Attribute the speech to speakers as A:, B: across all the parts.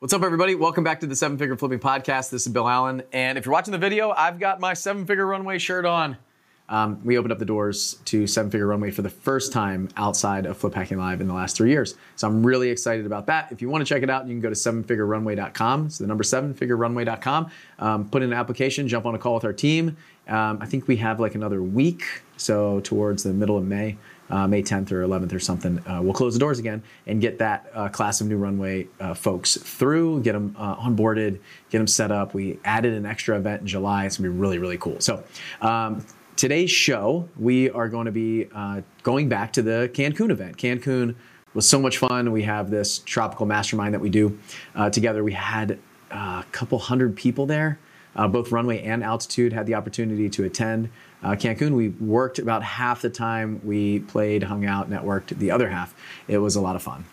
A: What's up, everybody? Welcome back to the Seven Figure Flipping Podcast. This is Bill Allen. And if you're watching the video, I've got my Seven Figure Runway shirt on. Um, we opened up the doors to Seven Figure Runway for the first time outside of Flip Hacking Live in the last three years. So I'm really excited about that. If you want to check it out, you can go to sevenfigurerunway.com. So the number sevenfigurerunway.com. Um, put in an application, jump on a call with our team. Um, I think we have like another week, so towards the middle of May uh, May 10th or 11th or something, uh, we'll close the doors again and get that uh, class of new runway uh, folks through, get them uh, onboarded, get them set up. We added an extra event in July. It's gonna be really, really cool. So, um, today's show, we are going to be uh, going back to the Cancun event. Cancun was so much fun. We have this tropical mastermind that we do together. We had a couple hundred people there. both runway and altitude had the opportunity to attend uh, Cancun, we worked about half the time. We played, hung out, networked the other half. It was a lot of fun.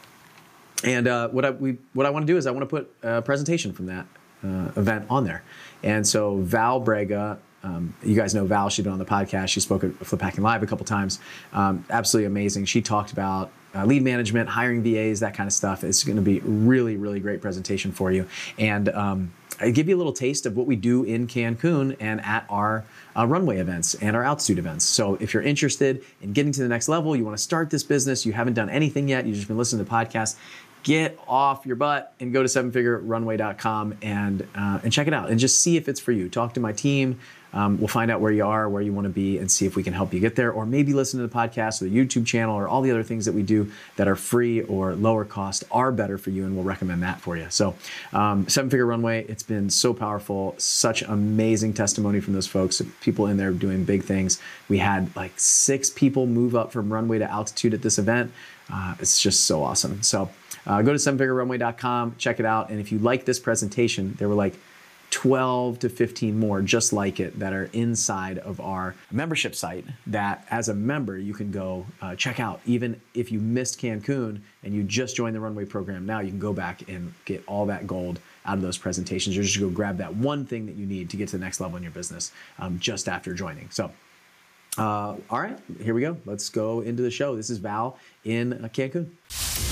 A: And uh, what I we, what I want to do is I want to put a presentation from that uh, event on there. And so Val Brega, um, you guys know Val. She's been on the podcast. She spoke at Flip Hacking Live a couple times. Um, absolutely amazing. She talked about uh, lead management, hiring VAs, that kind of stuff. It's going to be really, really great presentation for you. And um, I give you a little taste of what we do in Cancun and at our uh, runway events and our altitude events. So if you're interested in getting to the next level, you want to start this business, you haven't done anything yet, you've just been listening to podcasts, get off your butt and go to sevenfigurerunway.com and uh, and check it out and just see if it's for you. Talk to my team. Um, we'll find out where you are, where you want to be, and see if we can help you get there. Or maybe listen to the podcast or the YouTube channel or all the other things that we do that are free or lower cost are better for you, and we'll recommend that for you. So, um, Seven Figure Runway, it's been so powerful. Such amazing testimony from those folks, people in there doing big things. We had like six people move up from runway to altitude at this event. Uh, it's just so awesome. So, uh, go to sevenfigurerunway.com, check it out. And if you like this presentation, there were like 12 to 15 more just like it that are inside of our membership site that as a member you can go uh, check out. Even if you missed cancun and you just joined the runway program now you can go back and get all that gold out of those presentations. Or just go grab that one thing that you need to get to the next level in your business um, just after joining. So uh, all right, here we go. Let's go into the show. This is Val in uh, Cancun.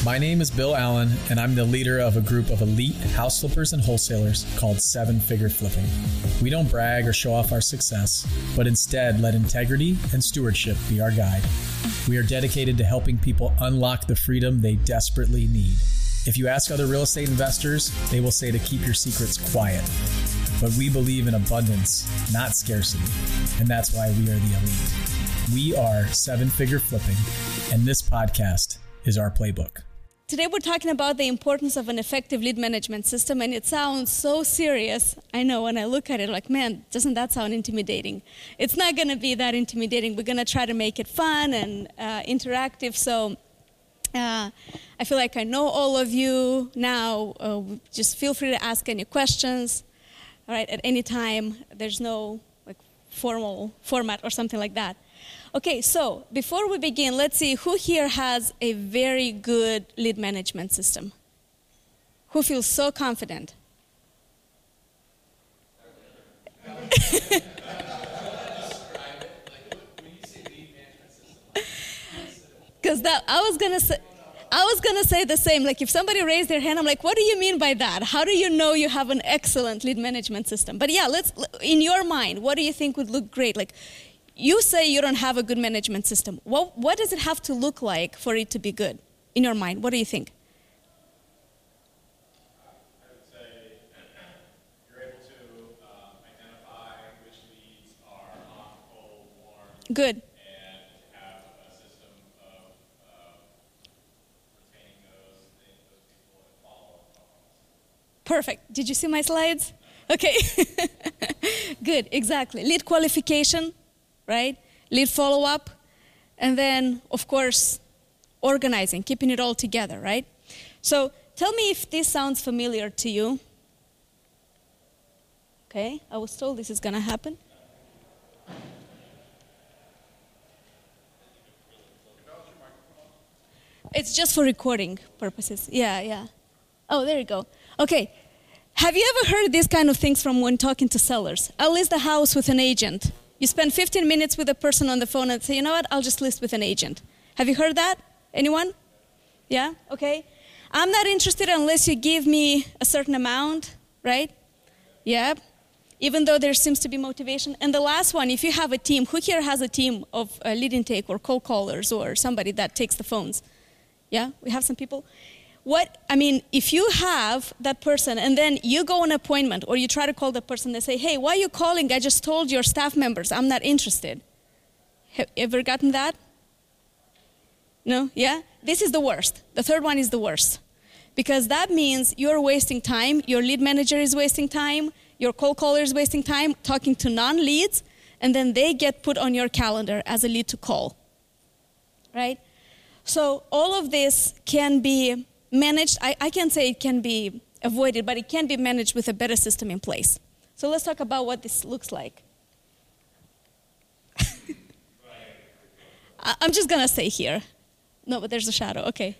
B: My name is Bill Allen, and I'm the leader of a group of elite house flippers and wholesalers called Seven Figure Flipping. We don't brag or show off our success, but instead let integrity and stewardship be our guide. We are dedicated to helping people unlock the freedom they desperately need. If you ask other real estate investors, they will say to keep your secrets quiet. But we believe in abundance, not scarcity. And that's why we are the elite. We are seven figure flipping, and this podcast is our playbook.
C: Today, we're talking about the importance of an effective lead management system, and it sounds so serious. I know when I look at it, like, man, doesn't that sound intimidating? It's not going to be that intimidating. We're going to try to make it fun and uh, interactive. So, uh, I feel like I know all of you now. Uh, just feel free to ask any questions right, at any time. There's no like formal format or something like that. Okay, so before we begin, let's see who here has a very good lead management system. Who feels so confident? Because that I was gonna say I was going to say the same. Like, if somebody raised their hand, I'm like, what do you mean by that? How do you know you have an excellent lead management system? But yeah, let's, in your mind, what do you think would look great? Like, you say you don't have a good management system. What, what does it have to look like for it to be good in your mind? What do you think? Good. Perfect. Did you see my slides? Okay. Good, exactly. Lead qualification, right? Lead follow up. And then, of course, organizing, keeping it all together, right? So tell me if this sounds familiar to you. Okay, I was told this is going to happen. It's just for recording purposes. Yeah, yeah. Oh, there you go. Okay. Have you ever heard these kind of things from when talking to sellers? I'll list the house with an agent. You spend 15 minutes with a person on the phone and say, you know what, I'll just list with an agent. Have you heard that? Anyone? Yeah? Okay. I'm not interested unless you give me a certain amount, right? Yeah. Even though there seems to be motivation. And the last one, if you have a team, who here has a team of uh, lead intake or cold callers or somebody that takes the phones? Yeah, we have some people. What I mean, if you have that person and then you go on appointment or you try to call the person, they say, "Hey, why are you calling? I just told your staff members I'm not interested." Have you ever gotten that? No? Yeah? This is the worst. The third one is the worst. Because that means you're wasting time, your lead manager is wasting time, your cold caller is wasting time talking to non leads, and then they get put on your calendar as a lead to call. Right? So all of this can be managed. I, I can't say it can be avoided, but it can be managed with a better system in place. So let's talk about what this looks like. I'm just gonna say here. No, but there's a shadow. Okay.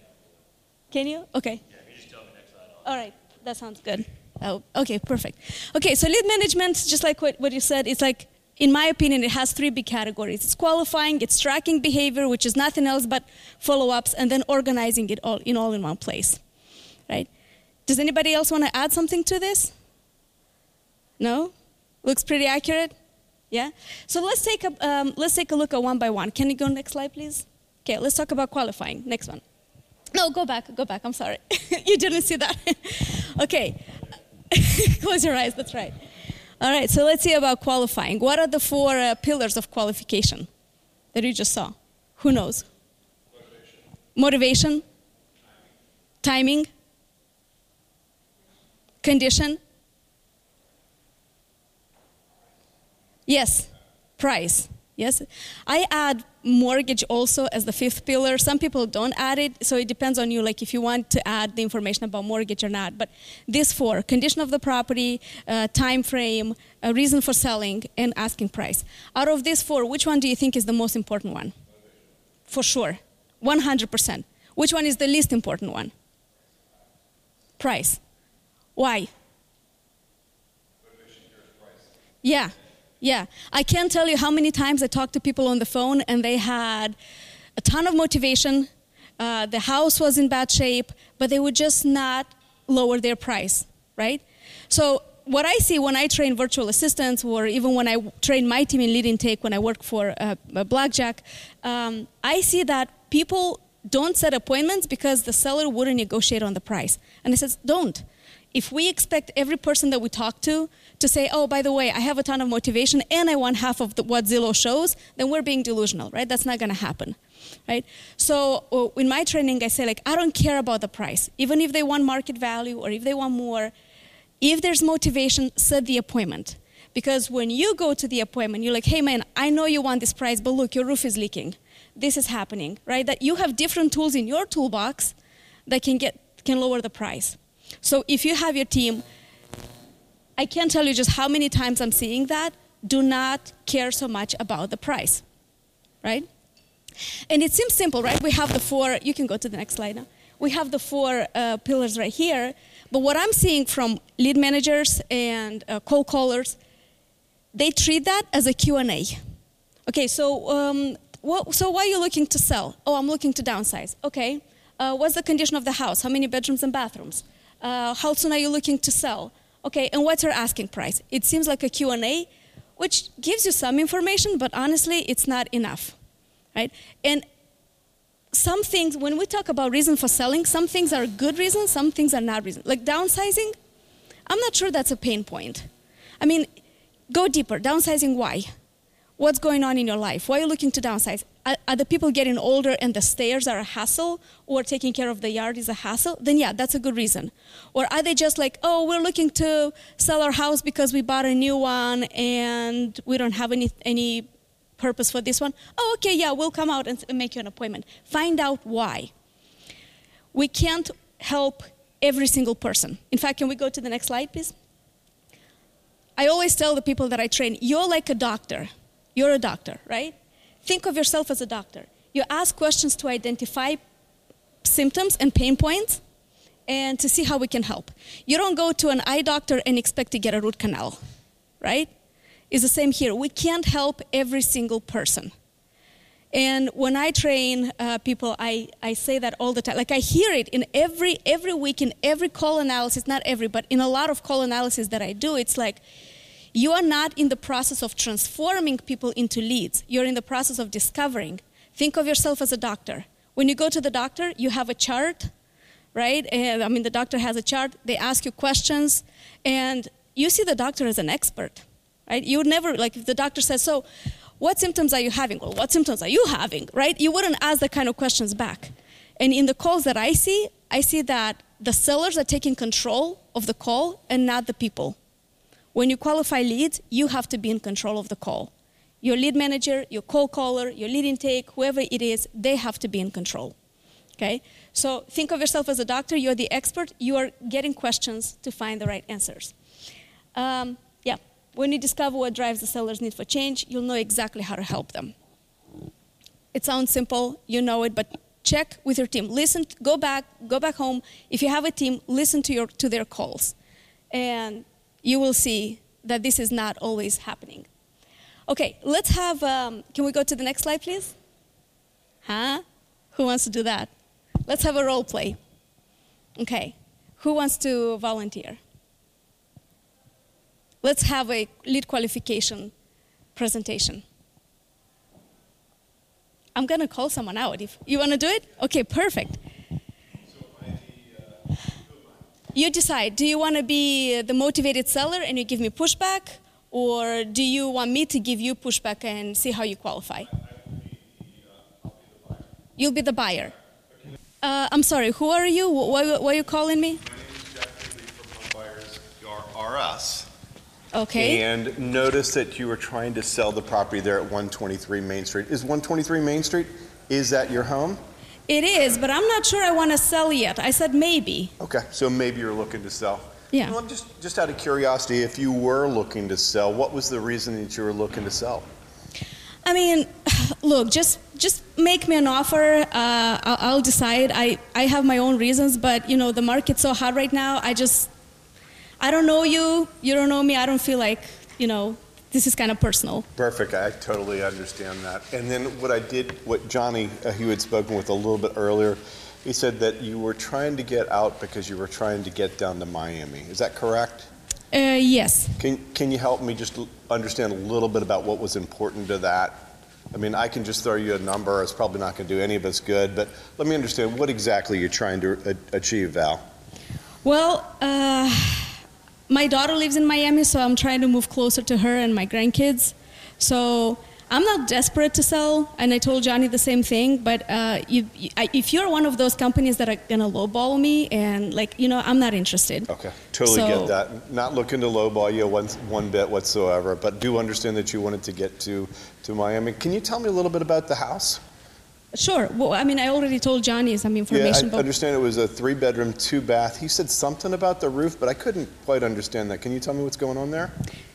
C: Can you? Okay. Yeah, you just tell me next slide. All right, that sounds good. Oh, okay, perfect. Okay, so lead management, just like what, what you said, it's like, in my opinion, it has three big categories. It's qualifying, it's tracking behavior, which is nothing else but follow-ups, and then organizing it all in all in one place, right? Does anybody else want to add something to this? No? Looks pretty accurate? Yeah? So let's take a, um, let's take a look at one by one. Can you go next slide, please? Okay, let's talk about qualifying. Next one. No, go back, go back. I'm sorry. you didn't see that. okay. Close your eyes, that's right. All right, so let's see about qualifying. What are the four uh, pillars of qualification that you just saw? Who knows? Motivation. Motivation. Timing. Condition. Yes, price. Yes, I add mortgage also as the fifth pillar. Some people don't add it, so it depends on you, like if you want to add the information about mortgage or not. But these four: condition of the property, uh, time frame, a reason for selling, and asking price. Out of these four, which one do you think is the most important one? For sure, 100%. Which one is the least important one? Price. Why? Yeah, yeah, I can't tell you how many times I talked to people on the phone and they had a ton of motivation. Uh, the house was in bad shape, but they would just not lower their price, right? So what I see when I train virtual assistants, or even when I train my team in lead intake when I work for uh, Blackjack, um, I see that people don't set appointments because the seller wouldn't negotiate on the price. And I says, don't. If we expect every person that we talk to to say, oh, by the way, I have a ton of motivation and I want half of the, what Zillow shows, then we're being delusional, right? That's not going to happen, right? So uh, in my training, I say, like, I don't care about the price. Even if they want market value or if they want more, if there's motivation, set the appointment. Because when you go to the appointment, you're like, hey, man, I know you want this price, but look, your roof is leaking. This is happening, right? That you have different tools in your toolbox that can, get, can lower the price. So if you have your team, I can't tell you just how many times I'm seeing that, do not care so much about the price, right? And it seems simple, right? We have the four, you can go to the next slide now. We have the four uh, pillars right here, but what I'm seeing from lead managers and uh, cold callers, they treat that as a Q&A. Okay, so, um, what, so why are you looking to sell? Oh, I'm looking to downsize. Okay, uh, what's the condition of the house? How many bedrooms and bathrooms? Uh, how soon are you looking to sell? Okay, and what's your asking price? It seems like a Q&A, which gives you some information, but honestly, it's not enough, right? And some things, when we talk about reason for selling, some things are good reasons, some things are not reasons. Like downsizing, I'm not sure that's a pain point. I mean, go deeper. Downsizing, why? What's going on in your life? Why are you looking to downsize? Are, the people getting older and the stairs are a hassle, or taking care of the yard is a hassle? Then, yeah, that's a good reason. Or are they just like, oh, we're looking to sell our house because we bought a new one and we don't have any, any purpose for this one? Oh, okay, yeah, we'll come out and make you an appointment. Find out why. We can't help every single person. In fact, can we go to the next slide, please? I always tell the people that I train, you're like a doctor you're a doctor, right? Think of yourself as a doctor. You ask questions to identify symptoms and pain points and to see how we can help. You don't go to an eye doctor and expect to get a root canal, right? It's the same here. We can't help every single person. And when I train uh, people, I, I say that all the time. Like I hear it in every every week in every call analysis, not every, but in a lot of call analysis that I do, it's like you are not in the process of transforming people into leads. You're in the process of discovering. Think of yourself as a doctor. When you go to the doctor, you have a chart, right? I mean, the doctor has a chart. They ask you questions, and you see the doctor as an expert, right? You would never like if the doctor says so what symptoms are you having? Well, what symptoms are you having, right? You wouldn't ask that kind of questions back. And in the calls that I see, I see that the sellers are taking control of the call and not the people. When you qualify leads, you have to be in control of the call. Your lead manager, your call caller, your lead intake, whoever it is, they have to be in control. Okay? So think of yourself as a doctor, you're the expert, you are getting questions to find the right answers. Um, yeah. When you discover what drives the seller's need for change, you'll know exactly how to help them. It sounds simple, you know it, but check with your team. Listen, go back, go back home. If you have a team, listen to your to their calls, and you will see that this is not always happening. Okay, let's have. Um, can we go to the next slide, please? Huh? Who wants to do that? Let's have a role play. Okay, who wants to volunteer? let's have a lead qualification presentation. I'm to call someone out. If you want to do it, okay, perfect. You decide. Do you want to be the motivated seller and you give me pushback, or do you want me to give you pushback and see how you qualify? You'll be the buyer. Uh, I'm sorry. Who are you? Why, why are you calling me?
D: My name is Jack Lee from Home Buyers R Us.
C: Okay.
D: And notice that you were trying to sell the property there at 123 Main Street. Is 123 Main Street, is that your home?
C: It is, but I'm not sure I want to sell yet. I said maybe.
D: Okay, so maybe you're looking to sell.
C: Yeah.
D: Well, I'm just, just out of curiosity, if you were looking to sell, what was the reason that you were looking to sell?
C: I mean, look, just just make me an offer. Uh, I'll, I'll decide. I, I have my own reasons, but you know the market's so hot right now. I just I don't know you, you don't know me, I don't feel like, you know, this is kind of personal.
D: Perfect. I totally understand that. And then what I did, what Johnny, uh, who had spoken with a little bit earlier, he said that you were trying to get out because you were trying to get down to Miami. Is that correct?
C: Uh, yes.
D: Can, can you help me just understand a little bit about what was important to that? I mean, I can just throw you a number. It's probably not going to do any of us good, but let me understand what exactly you're trying to achieve, Val.
C: Well, uh, my daughter lives in Miami, so I'm trying to move closer to her and my grandkids. So I'm not desperate to sell, and I told Johnny the same thing. But uh, you, I, if you're one of those companies that are gonna lowball me, and like you know, I'm not interested.
D: Okay, totally
C: So-
D: get that. Not looking to lowball you one, one bit whatsoever, but do understand that you wanted to get to, to Miami. Can you tell me a little bit about the house?
C: Sure. Well, I mean, I already told Johnny some information. Yeah.
D: I
C: but
D: understand it was a three bedroom, two bath. He said something about the roof, but I couldn't quite understand that. Can you tell me what's going on there?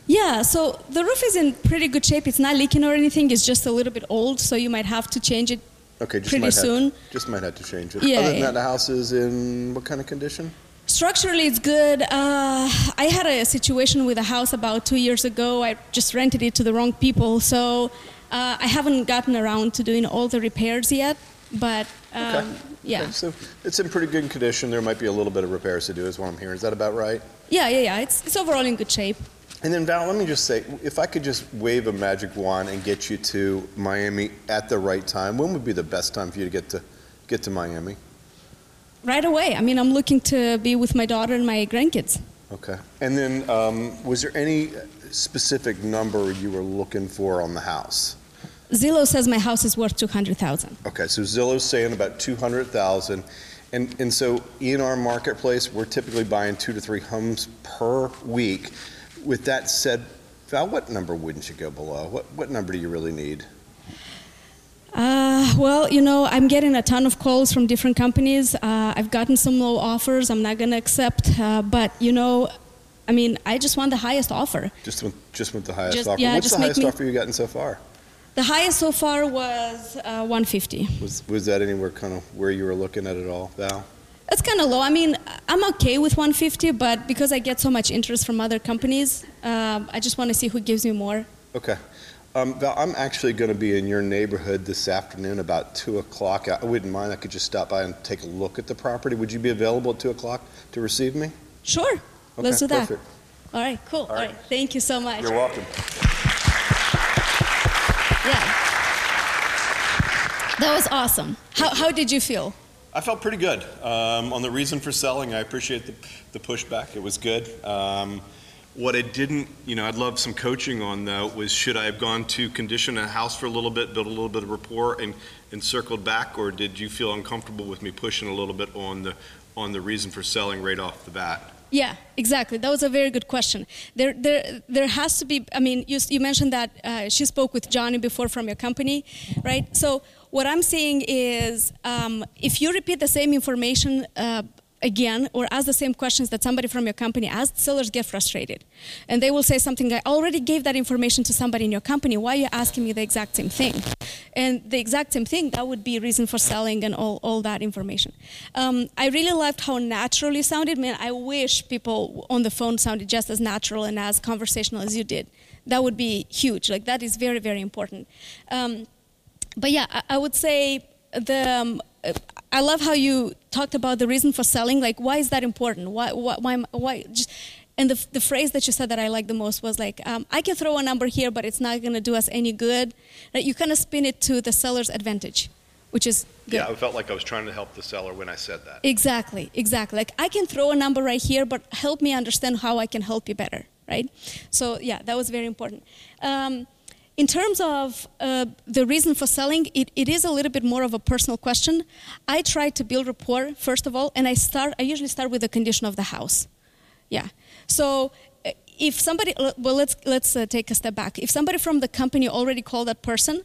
C: Yeah, so the roof is in pretty good shape. It's not leaking or anything. It's just a little bit old, so you might have to change it.
D: Okay, just
C: Pretty
D: might have,
C: soon.
D: Just might have to change it.
C: Yeah,
D: Other than that, the house is in what kind of condition?
C: Structurally, it's good. Uh, I had a situation with a house about two years ago. I just rented it to the wrong people, so uh, I haven't gotten around to doing all the repairs yet. But um,
D: Okay.
C: yeah,
D: Okay, so it's in pretty good condition. There might be a little bit of repairs to do, is what I'm hearing. Is that about right?
C: yeah, yeah, yeah. It's, it's overall in good shape.
D: And then Val, let me just say, if I could just wave a magic wand and get you to Miami at the right time, when would be the best time for you to get to get to Miami?
C: Right away. I mean, I'm looking to be with my daughter and my grandkids.
D: Okay. And then, um, was there any specific number you were looking for on the house?
C: Zillow says my house is worth 200,000.
D: Okay, so Zillow's saying about two hundred thousand, and and so in our marketplace, we're typically buying two to three homes per week. With that said, Val, what number wouldn't you go below? What what number do you really need?
C: Uh, well, you know, I'm getting a ton of calls from different companies. Uh, I've gotten some low offers I'm not going to accept, uh, but you know, I mean, I just want the highest offer.
D: Just with just with the highest
C: Just-
D: offer.
C: yeah,
D: What's
C: just
D: the highest
C: me-
D: offer you've gotten so far?
C: The highest so far was uh, 150.
D: Was was that anywhere kind of where you were looking at it all, Val?
C: That's kind of low. I mean, I'm okay with 150, but because I get so much interest from other companies, um, I just want to see who gives me more.
D: Okay. Um, Val, I'm actually going to be in your neighborhood this afternoon about 2 o'clock. I wouldn't mind. I could just stop by and take a look at the property. Would you be available at 2 o'clock to receive me?
C: Sure. Let's do that.
D: perfect.
C: All right, cool. All right.
D: right.
C: Thank you so much.
D: You're welcome.
C: Yeah. That was awesome. How, how did you feel?
D: I felt pretty good. Um, on the reason for selling, I appreciate the, the pushback. It was good. Um, what I didn't, you know, I'd love some coaching on though, was should I have gone to condition a house for a little bit, build a little bit of rapport and, and circled back? Or did you feel uncomfortable with me pushing a little bit on the, on the reason for selling right off the bat?
C: Yeah, exactly. That was a very good question. There, there, there has to be. I mean, you, you mentioned that uh, she spoke with Johnny before from your company, right? So what I'm saying is, um, if you repeat the same information. Uh, again or ask the same questions that somebody from your company asked sellers get frustrated. And they will say something i already gave that information to somebody in your company. Why are you asking me the exact same thing? And the exact same thing that would be a reason for selling and all, all that information. Um, i really loved how natural you sounded. Man i wish people on the phone sounded just as natural and as conversational as you did. That would be huge. Like that is very very important. Um, but yeah I, I would say the um, I love how you talked about the reason for selling. Like, why is that important? Why, why, why, why just, and the, the phrase that you said that I liked the most was like, um, I can throw a number here, but it's not going to do us any good. Right? You kind of spin it to the seller's advantage, which is good.
D: Yeah, I felt like I was trying to help the seller when I said that.
C: Exactly, exactly. Like, I can throw a number right here, but help me understand how I can help you better, right? So, yeah, that was very important. Um, in terms of uh, the reason for selling, it, it is a little bit more of a personal question. I try to build rapport first of all, and I start. I usually start with the condition of the house. Yeah. So uh, if somebody, well, let's let's uh, take a step back. If somebody from the company already called that person,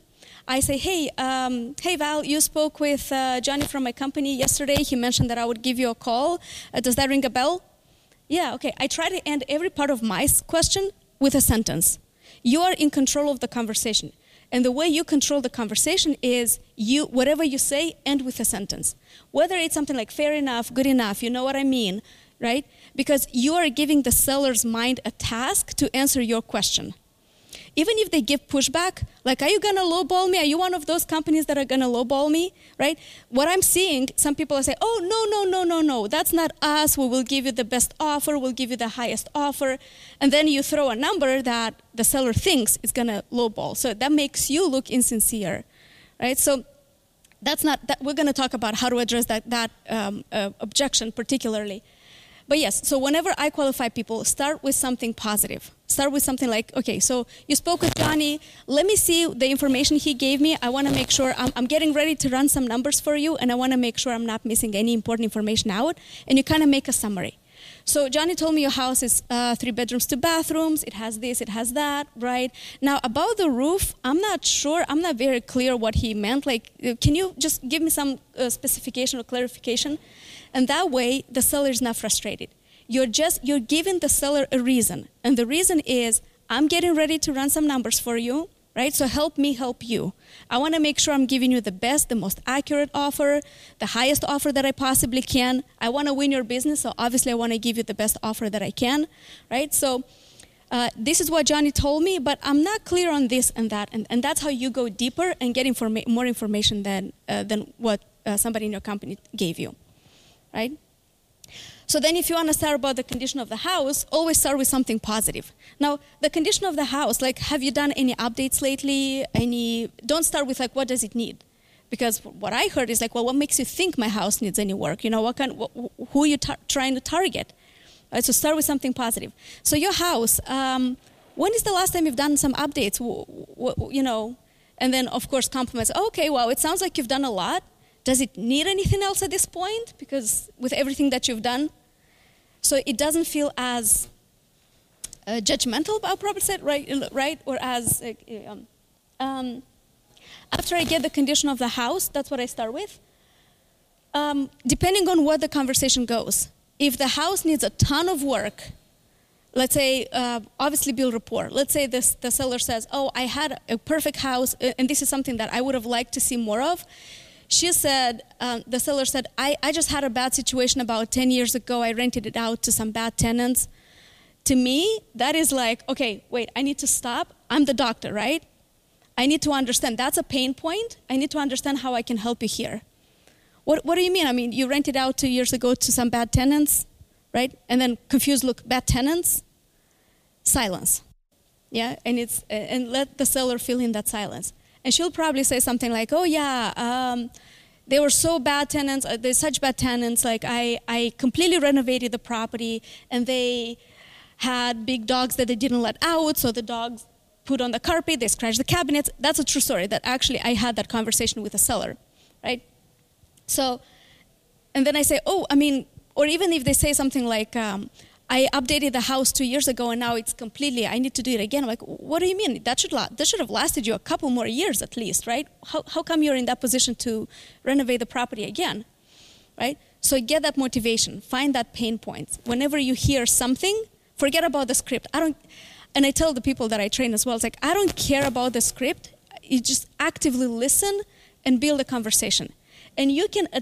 C: I say, hey, um, hey Val, you spoke with uh, Johnny from my company yesterday. He mentioned that I would give you a call. Uh, does that ring a bell? Yeah. Okay. I try to end every part of my question with a sentence you are in control of the conversation. And the way you control the conversation is you whatever you say end with a sentence. Whether it's something like fair enough good enough you know what i mean right? Because you are giving the seller's mind a task to answer your question even if they give pushback, like, are you gonna lowball me? Are you one of those companies that are gonna lowball me? Right? What I'm seeing, some people are saying, oh, no, no, no, no, no, that's not us. We will give you the best offer, we'll give you the highest offer. And then you throw a number that the seller thinks is gonna lowball. So that makes you look insincere, right? So that's not, that, we're gonna talk about how to address that, that um, uh, objection particularly. But yes, so whenever I qualify people, start with something positive. Start with something like, okay, so you spoke with Johnny. Let me see the information he gave me. I want to make sure I'm, I'm, getting ready to run some numbers for you, and I want to make sure I'm not missing any important information out. And you kind of make a summary. So Johnny told me your house is uh, three bedrooms, two bathrooms. It has this, it has that, right? Now about the roof, I'm not sure. I'm not very clear what he meant. Like, uh, can you just give me some uh, specification or clarification? And that way, the seller is not frustrated. You're just you're giving the seller a reason, and the reason is I'm getting ready to run some numbers for you, right? So help me help you. I want to make sure I'm giving you the best, the most accurate offer, the highest offer that I possibly can. I want to win your business, so obviously I want to give you the best offer that I can, right? So. Uh, this is what Johnny told me, but I'm not clear on this and that, and, and that's how you go deeper and get informa- more information than uh, than what uh, somebody in your company gave you right? So then if you want to start about the condition of the house, always start with something positive. Now, the condition of the house, like have you done any updates lately? Any don't start with like what does it need? Because what I heard is like, well, what makes you think my house needs any work? You know, what kind, what, who are you tar- trying to target? So start with something positive. So your house, um, when is the last time you've done some updates? you know, and then of course compliments. Okay, well, it sounds like you've done a lot does it need anything else at this point? Because with everything that you've done, so it doesn't feel as uh, judgmental. I'll probably say right, right, or as uh, um, um, after I get the condition of the house, that's what I start with. Um, depending on what the conversation goes, if the house needs a ton of work, let's say uh, obviously build rapport let's say this, the seller says oh i had a perfect house and this is something that i would have liked to see more of she said, um, the seller said, I, I just had a bad situation about 10 years ago. I rented it out to some bad tenants. To me, that is like, okay, wait, I need to stop. I'm the doctor, right? I need to understand that's a pain point. I need to understand how I can help you here. What, what do you mean? I mean, you rented out two years ago to some bad tenants, right? And then confused look, bad tenants, silence. Yeah, and it's and let the seller fill in that silence. And she'll probably say something like, "Oh yeah, um, they were so bad tenants. Uh, they're such bad tenants. Like I, I completely renovated the property, and they had big dogs that they didn't let out, so the dogs put on the carpet, they scratched the cabinets. That's a true story. That actually I had that conversation with a seller, right? So, and then I say, oh, I mean, or even if they say something like, um, I updated the house two years ago and now it's completely, I need to do it again. I'm like, what do you mean? That should, la- that should have lasted you a couple more years at least, right? How, how come you're in that position to renovate the property again, right? So get that motivation, find that pain point. Whenever you hear something, forget about the script. I don't, and I tell the people that I train as well, it's like, I don't care about the script. You just actively listen and build a conversation. And you can uh,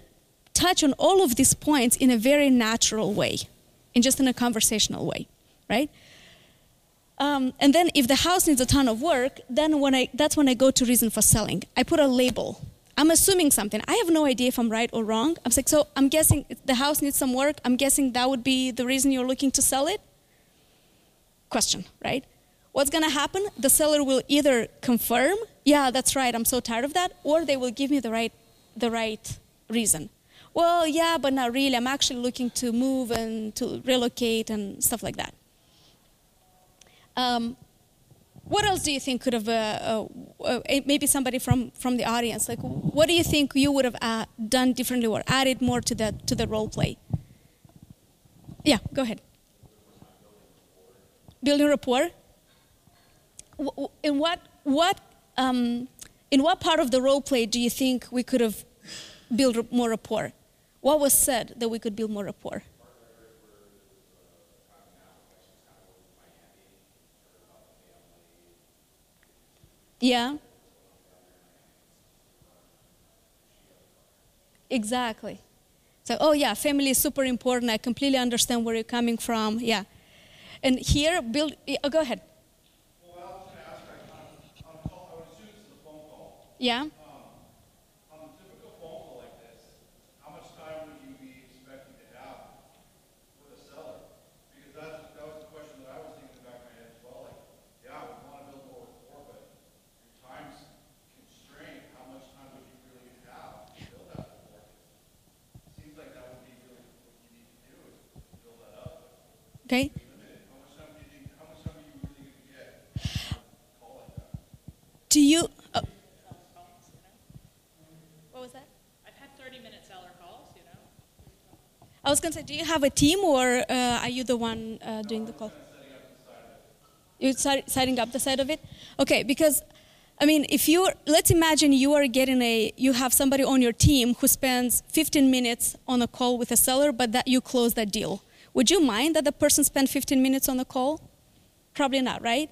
C: touch on all of these points in a very natural way, in just in a conversational way, right? Um, and then if the house needs a ton of work, then when I, that's when I go to reason for selling. I put a label. I'm assuming something. I have no idea if I'm right or wrong. I'm like, so I'm guessing the house needs some work. I'm guessing that would be the reason you're looking to sell it. Question, right? What's going to happen? The seller will either confirm, yeah, that's right, I'm so tired of that, or they will give me the right, the right reason. Well, yeah, but not really. I'm actually looking to move and to relocate and stuff like that. Um, what else do you think could have, uh, uh, uh, maybe somebody from, from the audience, like what do you think you would have uh, done differently or added more to the, to the role play? Yeah, go ahead. Building rapport? In what, what, um, in what part of the role play do you think we could have built more rapport? What was said that we could build more rapport? Yeah. Exactly. So, oh yeah, family is super important. I completely understand where you're coming from. Yeah. And here, build. Oh, go ahead. Yeah. Okay. Do you? Uh, what was that?
E: I've had 30 minute seller calls, you know.
C: I was going to say, do you have a team or uh, are you the one uh, doing the call? You're setting up the side of it? Okay, because I mean, if you let's imagine you are getting a you have somebody on your team who spends 15 minutes on a call with a seller, but that you close that deal. Would you mind that the person spent 15 minutes on the call? Probably not, right?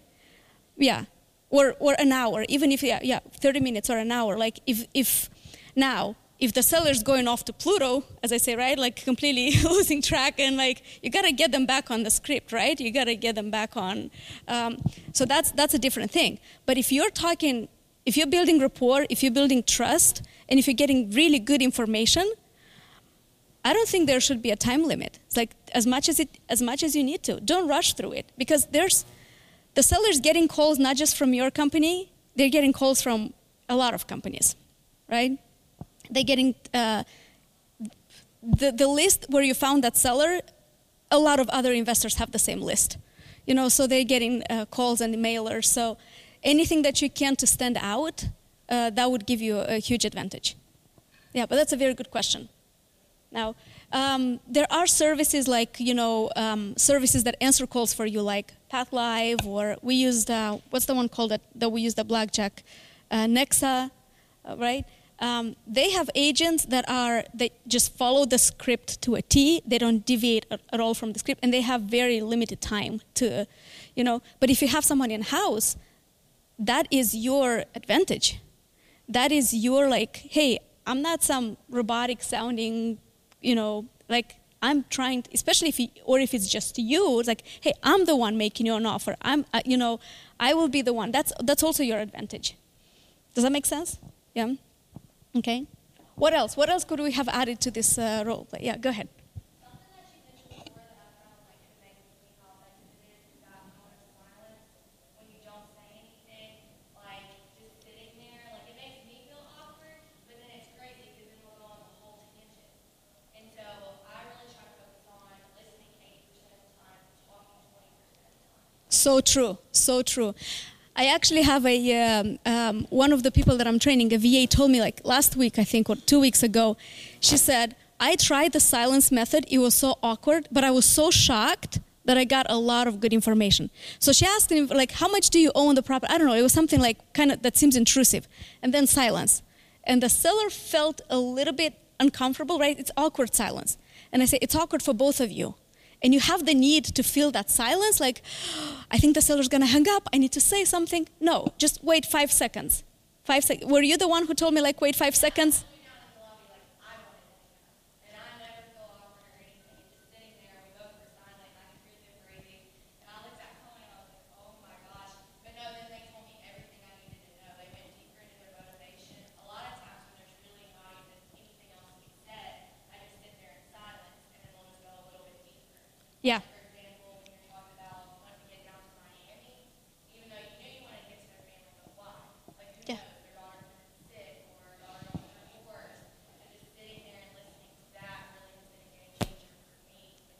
C: Yeah. Or, or an hour, even if, yeah, yeah, 30 minutes or an hour. Like, if, if now, if the seller's going off to Pluto, as I say, right, like completely losing track, and like you gotta get them back on the script, right? You gotta get them back on. Um, so that's that's a different thing. But if you're talking, if you're building rapport, if you're building trust, and if you're getting really good information, I don't think there should be a time limit. It's like as much as it as much as you need to. Don't rush through it because there's the seller's getting calls not just from your company, they're getting calls from a lot of companies, right? They're getting uh, the the list where you found that seller. A lot of other investors have the same list, you know. So they're getting uh, calls and mailers. So anything that you can to stand out, uh, that would give you a, a huge advantage. Yeah, but that's a very good question. Now, um, there are services like, you know, um, services that answer calls for you, like PathLive, or we used, uh, what's the one called that, that we use the Blackjack? Uh, Nexa, uh, right? Um, they have agents that are, they just follow the script to a T. They don't deviate at, at all from the script, and they have very limited time to, you know, but if you have someone in house, that is your advantage. That is your, like, hey, I'm not some robotic sounding you know, like I'm trying, especially if you, or if it's just you, it's like, hey, I'm the one making you an offer. I'm, uh, you know, I will be the one. That's that's also your advantage. Does that make sense? Yeah. Okay. What else? What else could we have added to this uh, role? Yeah, go ahead.
F: Something that you mentioned before that I found like amazing to me how effective it is is that moment of silence when you don't say anything, like just sitting there. Like it makes me feel awkward, but then it's crazy because then we'll go on the whole tangent. And so I really try to focus on listening 80% of the time, talking 20% of the time.
C: So true, so true. I actually have a um, um, one of the people that I'm training, a VA, told me like last week, I think, or two weeks ago. She said, "I tried the silence method. It was so awkward, but I was so shocked that I got a lot of good information." So she asked him, like, "How much do you own the property?" I don't know. It was something like kind of that seems intrusive, and then silence, and the seller felt a little bit uncomfortable. Right? It's awkward silence, and I say it's awkward for both of you and you have the need to feel that silence like i think the seller's to hang up. I need to say something. No just wait five seconds. Five seconds were you the one who told me like wait five seconds
F: me.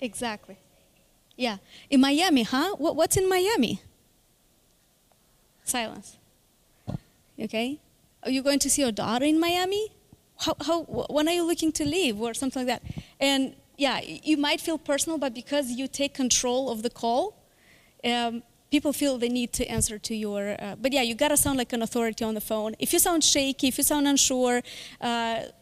C: exactly. Yeah. In miami huh? What, what's in miami? Silence. Okay. Are you going to see your daughter in miami? How, how when are you looking to leave or something like that? And yeah you might feel personal but because you take control of the call um, people feel the need to answer to your uh, but yeah you gotta sound like an authority on the phone. If you sound shaky if you sound unsure uh,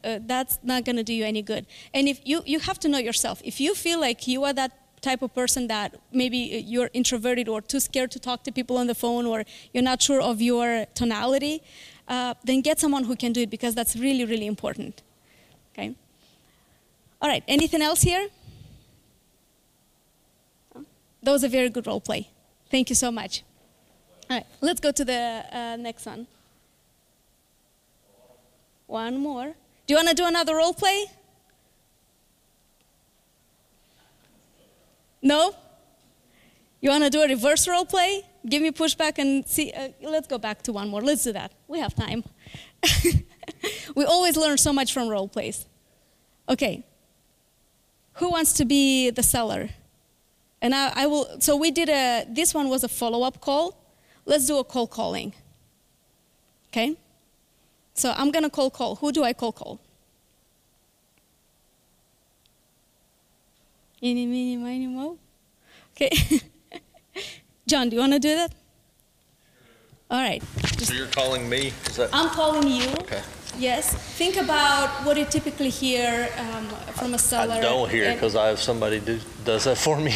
C: uh, that's not gonna do you any good. And if you you have to know yourself. If you feel like you are that type of person that maybe you're introverted or too scared to talk to people on the phone or you're not sure of your tonality uh, then get someone who can do it because that's really really important okay all right anything else here that was a very good role play. Thank you so much. All right, let's go to the uh, next one. One more. Do you want to do another role play? No? You want to do a reverse role play? Give me pushback and see. Uh, let's go back to one more. Let's do that. We have time. we always learn so much from role plays. Okay. Who wants to be the seller? And I, I will, so we did a, this one was a follow up call. Let's do a call calling. Okay? So I'm going to call call. Who do I call call? Eeny, meeny, miny, mo. Okay. John, do you want to do that? All right.
G: So you're calling me? Is that
C: I'm calling you.
G: okay?
C: Yes. Think about what you typically hear um, from a seller.
G: I don't hear because I have somebody do does that for me.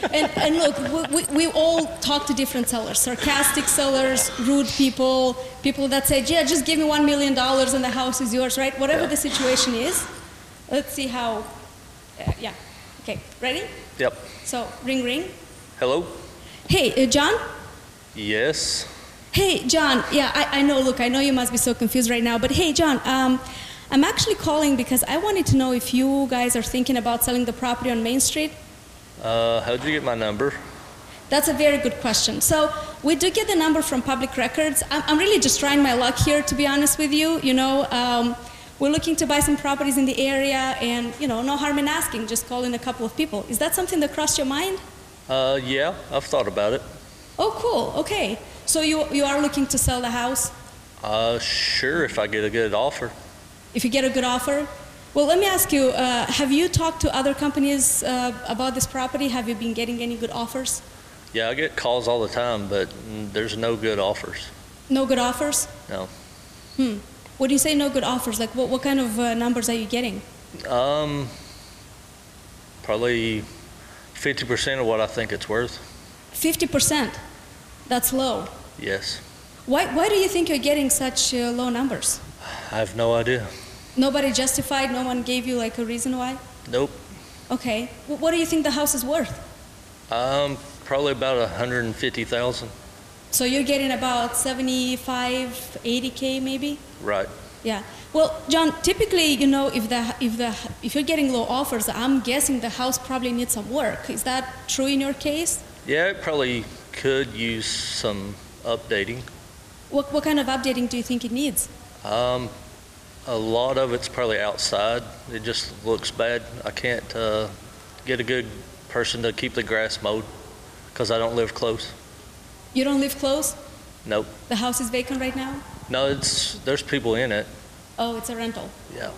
C: and, and look, we, we, all talk to different sellers sarcastic sellers, rude people, people that say, yeah, just give me $1 million and the house is yours, right? Whatever
G: Yeah.
C: the situation is, let's see how. Uh, yeah. Okay, ready?
G: Yep.
C: So, ring, ring.
G: Hello.
C: Hey, uh, John?
G: Yes.
C: Hey, John. Yeah, I, I know. Look, I know you must be so confused right now, but hey, John, um, I'm actually calling because I wanted to know if you guys are thinking about selling the property on Main Street.
G: Uh, how'd you get my number?
C: That's a very good question. So we do get the number from public records. I'm, I'm really just trying my luck here, to be honest with you. You know, um, we're looking to buy some properties in the area, and you know, no harm in asking. Just calling a couple of people. Is that something that crossed your mind?
G: Uh, yeah, I've thought about it.
C: Oh, cool. Okay. So you you are looking to sell the house
G: Uh, sure, if I get a good offer.
C: if you get a good offer. Well, let me ask you: uh, Have you talked to other companies uh, about this property? Have you been getting any good offers?
G: Yeah, I get calls all the time, but there's no good offers.
C: No good offers.
G: No.
C: Hmm. What do you say? No good offers. Like, what what kind of uh, numbers are you getting?
G: Um, probably 50% of what I think it's worth.
C: Fifty percent. That's low.
G: Yes.
C: Why, why do you think you're getting such uh, low numbers?
G: I have no idea.
C: Nobody justified, no one gave you like a reason why?
G: Nope.
C: Okay. Wh- what do you think the house is worth?
G: Um, probably about 150,000.
C: So you're getting about 75, 80k maybe?
G: Right.
C: Yeah. Well, John, typically, you know, if the if the if you're getting low offers, I'm guessing the house probably needs some work. Is that true in your case?
G: Yeah, it probably could use some updating.
C: What what kind of updating do you think it needs?
G: Um, a lot of it's probably outside. It just looks bad. I can't uh, get a good person to keep the grass mowed because I don't live close.
C: You don't live close?
G: Nope.
C: The house is vacant right now?
G: No, it's there's people in it.
C: Oh, it's a rental.
G: Yeah.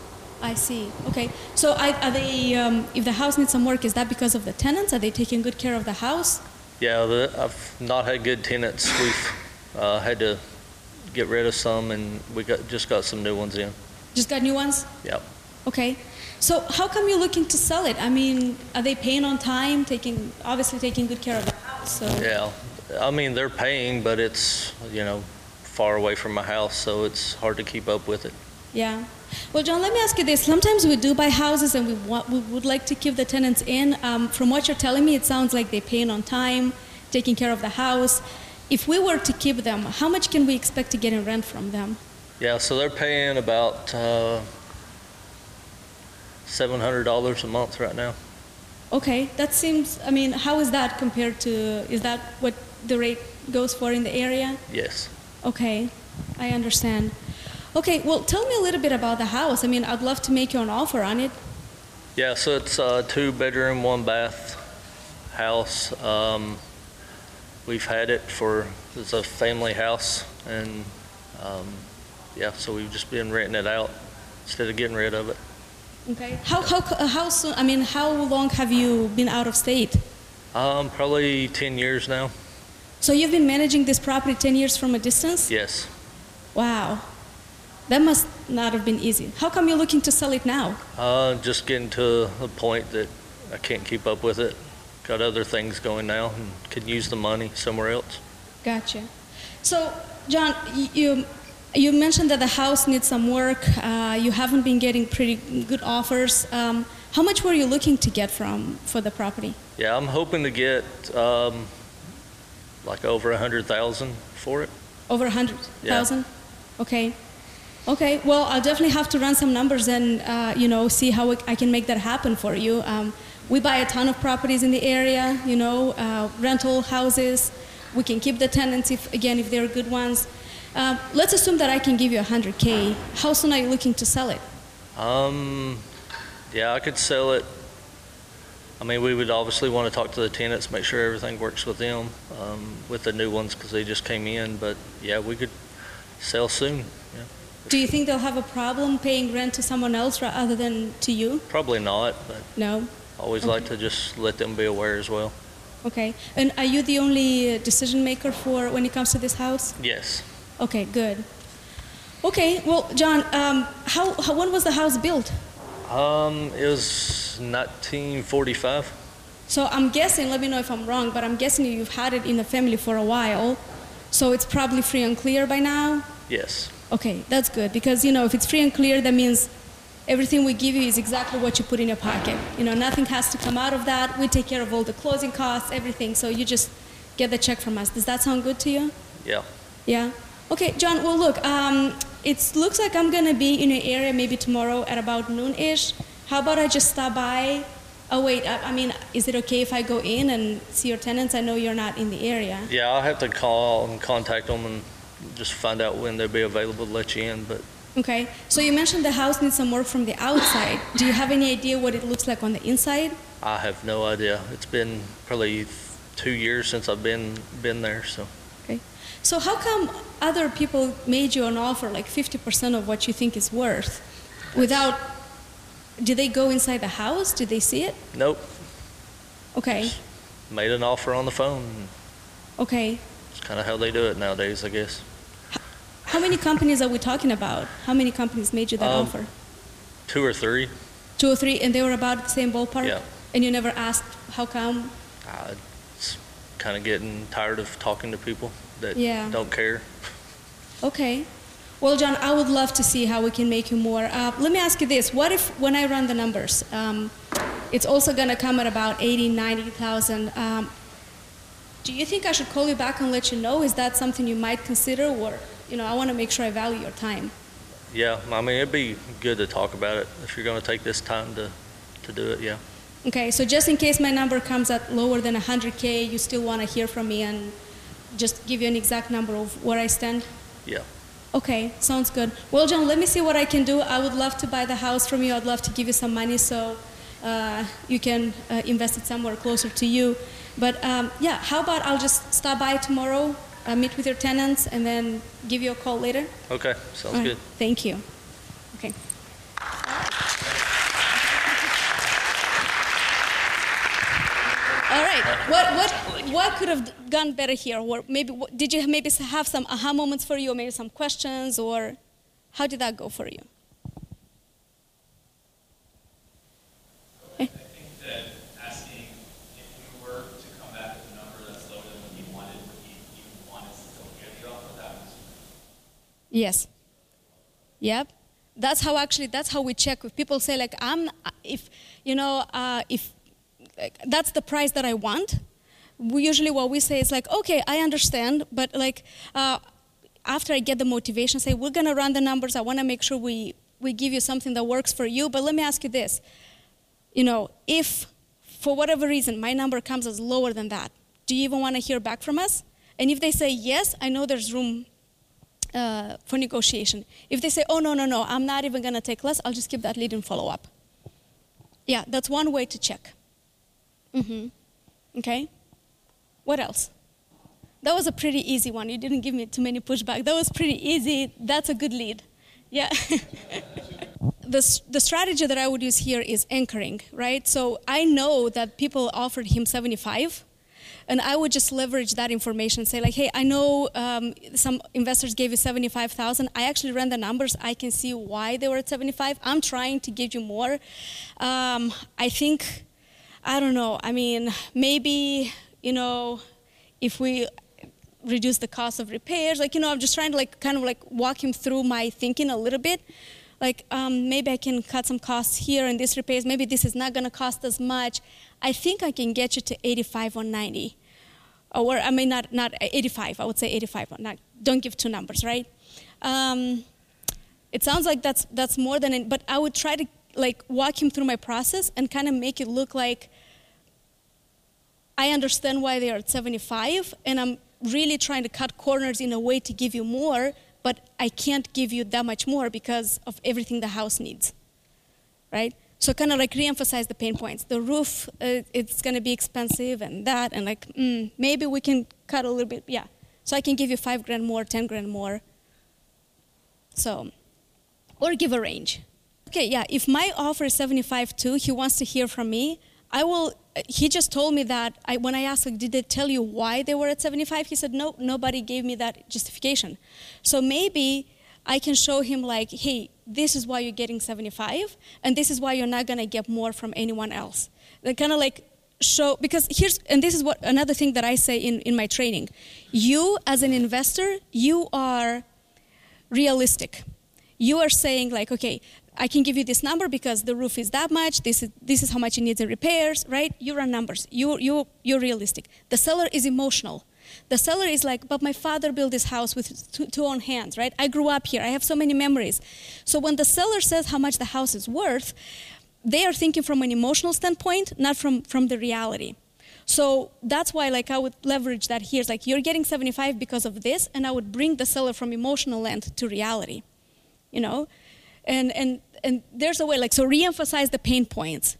C: I see. Okay. So I, are they? Um, if the house needs some work, is that because of the tenants? Are they taking good care of the house?
G: Yeah, the, I've not had good tenants. We've uh, had to get rid of some, and we got just got some new ones in.
C: Just got new ones?
G: Yep.
C: Okay. So how come you're looking to sell it? I mean, are they paying on time, taking obviously taking good care of the house? So
G: Yeah. I mean, they're paying, but it's you know far away from my house, so it's hard to keep up with it.
C: yeah. Well, John, let me ask you this. Sometimes we do buy houses and we want, we would like to keep the tenants in. Um, from what you're telling me, it sounds like they're paying on time, taking care of the house. If we were to keep them, how much can we expect to get in rent from them?
G: Yeah, so they're paying about uh, seven hundred dollars a month right now.
C: Okay, that seems. I mean, how is that compared to? Is that what the rate goes for in the area?
G: Yes.
C: Okay, I understand. Okay, well, tell me a little bit about the house. I mean, I'd love to make you an offer on it.
G: Yeah, so it's a two bedroom, one bath house. Um, we've had it for it's a family house, and um, yeah, so we've just been renting it out instead of getting rid of it.
C: Okay. How how uh, how soon? I mean, how long have you been out of state?
G: Um, probably ten years now.
C: So you've been managing this property ten years from a distance?
G: Yes.
C: Wow, that must not have been easy. How come you're looking to sell it now?
G: Uh, just getting to the point that I can't keep up with it. Got other things going now, and could use the money somewhere else.
C: Gotcha. So, John, you you mentioned that the house needs some work. Uh, you haven't been getting pretty good offers. Um, how much were you looking to get from for the property?
G: Yeah, I'm hoping to get um, like over a hundred thousand for it.
C: Over a hundred thousand. Okay. Okay. Well, I'll definitely have to run some numbers and uh, you know see how I can make that happen for you. Um, we buy a ton of properties in the area. You know, uh, rental houses. We can keep the tenants if again if they're good ones. Uh, let's assume that I can give you 100k. How soon are you looking to sell it?
G: Um, yeah, I could sell it. I mean, we would obviously want to talk to the tenants, make sure everything works with them, um, with the new ones because they just came in. But yeah, we could sell soon. Yeah.
C: Do you think they'll have a problem paying rent to someone else ra- other than to you?
G: Probably not, but
C: No.
G: always like to just let them be aware as well.
C: Okay. And are you the only uh, decision maker for when it comes to this house?
G: Yes.
C: Okay, good. Okay, well, John, um, how, how when was the house built?
G: Um, it was 1945.
C: So I'm guessing. Let me know if I'm wrong, but I'm guessing you've had it in the family for a while, so it's probably free and clear by now.
G: Yes.
C: Okay, that's good because you know if it's free and clear, that means everything we give you is exactly what you put in your pocket. You know, nothing has to come out of that. We take care of all the closing costs, everything. So you just get the check from us. Does that sound good to you?
G: Yeah.
C: Yeah. Okay, John. Well, look, um, it looks like I'm gonna be in your area maybe tomorrow at about noon-ish. How about I just stop by? Oh wait, I, I mean, is it okay if I go in and see your tenants? I know you're not in the area.
G: Yeah, I'll have to call and contact them and just find out when they'll be available to let you in. But
C: Okay. So you mentioned the house needs some work from the outside. Do you have any idea what it looks like on the inside?
G: I have no idea. It's been probably two years since I've been been there. So
C: Okay. So how come other people made you an offer like 50% of what you think is worth without did they go inside the house? Did they see it?
G: nope.
C: Okay.
G: Made an offer on the phone.
C: Okay.
G: It's kind of how they do it nowadays, I guess.
C: How many companies are we talking about? How many companies made you that
G: Um,
C: offer?
G: Two or three.
C: Two or three and they were about the same ballpark?
G: Yeah.
C: And you never asked how come?
G: I it's kind of getting tired of talking to people that
C: Yeah.
G: don't care.
C: Okay. Well, John, I would love to see how we can make you more. Uh, let me ask you this: What if, when I run the numbers, um, it's also going to come at about 80, 90,000? Um, Do you think I should call you back and let you know? Is that something you might consider, or you know, I want to make sure I value your time.
G: Yeah, I mean, it'd be good to talk about it if you're going to take this time to, to do it, yeah.
C: Okay, so just in case my number comes at lower than 100K, you still want to hear from me and just give you an exact number of where I stand?
G: Yeah.
C: Okay, sounds good. Well, John, let me see what I can do. I would love to buy the house from you. I'd love to give you some money so uh, you can uh, invest it somewhere closer to you. But um, yeah, how about I'll just stop by tomorrow, uh, meet with your tenants, and then give you a call later?
G: Okay, sounds
C: All right,
G: good.
C: Thank you. Okay. All right. What what what could have gone better here? Or maybe what, did you maybe have some aha moments for you, or maybe some questions, or how did that go for you?
B: I think that asking if we were to come back with a number that's lower than what you wanted, would you even want us to still give you offer that was
C: Yes. Yep. That's how actually. That's how we check. If people say like, "I'm," if you know, uh, if like, that's the price that I want, we usually what we say is like, "Okay, I understand," but like uh, after I get the motivation, say, "We're gonna run the numbers. I want to make sure we we give you something that works for you." But let me ask you this: you know, if for whatever reason my number comes as lower than that, do you even want to hear back from us? And if they say yes, I know there's room uh, for negotiation. If they say, oh, no, no, no, I'm not even going to take less, I'll just keep that lead and follow up. Yeah, that's one way to check. Mm-hmm. Okay? What else? That was a pretty easy one. You didn't give me too many pushback. That was pretty easy. That's a good lead. Yeah. the, the strategy that I would use here is anchoring, right? So I know that people offered him 75, and I would just leverage that information. and Say like, hey, I know um, some investors gave you 75,000. I actually ran the numbers. I can see why they were at 75. I'm trying to give you more. Um, I think, I don't know. I mean, maybe you know, if we reduce the cost of repairs. Like, you know, I'm just trying to like kind of like walk him through my thinking a little bit. Like, um, maybe I can cut some costs here in this repairs. Maybe this is not going to cost as much. I think I can get you to 85 or 90. Or, I mean, not, not 85. I would say 85. Not, don't give two numbers, right? Um, it sounds like that's, that's more than it, but I would try to like walk him through my process and kind of make it look like I understand why they are at 75, and I'm really trying to cut corners in a way to give you more, but I can't give you that much more because of everything the house needs, right? So kind of like re-emphasize the pain points. The roof, uh, it's going to be expensive, and that, and like mm, maybe we can cut a little bit, yeah. So I can give you five grand more, ten grand more. So, or give a range. Okay, yeah. If my offer is 75 too, he wants to hear from me. I will. He just told me that I, when I asked, like, did they tell you why they were at 75? He said, no, nobody gave me that justification. So maybe I can show him, like, hey, this is why you're getting 75, and this is why you're not gonna get more from anyone else. They kind of like show because here's and this is what another thing that I say in in my training. You as an investor, you are realistic. You are saying like, okay, I can give you this number because the roof is that much. This is this is how much it needs in repairs, right? You run numbers. You you you're realistic. The seller is emotional. The seller is like, but my father built this house with two, two own hands, right? I grew up here. I have so many memories. So when the seller says how much the house is worth, they are thinking from an emotional standpoint, not from from the reality. So that's why like I would leverage that here. It's like you're getting 75 because of this, and I would bring the seller from emotional end to reality. You know? And and and there's a way like so re-emphasize the pain points.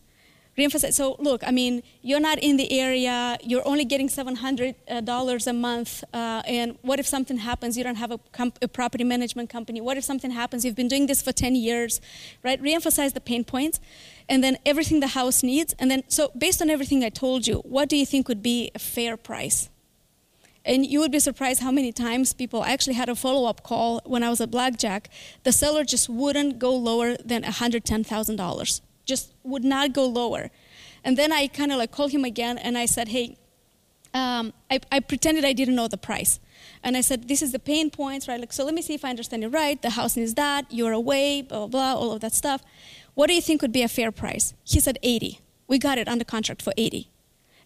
C: Re-emphasize. So look, I mean, you're not in the area. You're only getting seven hundred uh, dollars a month. Uh, and what if something happens? You don't have a, comp- a property management company. What if something happens? You've been doing this for ten years, right? Re-emphasize the pain points, and then everything the house needs. And then so based on everything I told you, what do you think would be a fair price? And you would be surprised how many times people I actually had a follow up call when I was at Blackjack. The seller just wouldn't go lower than $110,000, just would not go lower. And then I kind of like called him again and I said, hey, um, I, I pretended I didn't know the price. And I said, this is the pain points, right? Like, so let me see if I understand it right. The house needs that, you're away, blah, blah, blah, all of that stuff. What do you think would be a fair price? He said 80. We got it under contract for 80.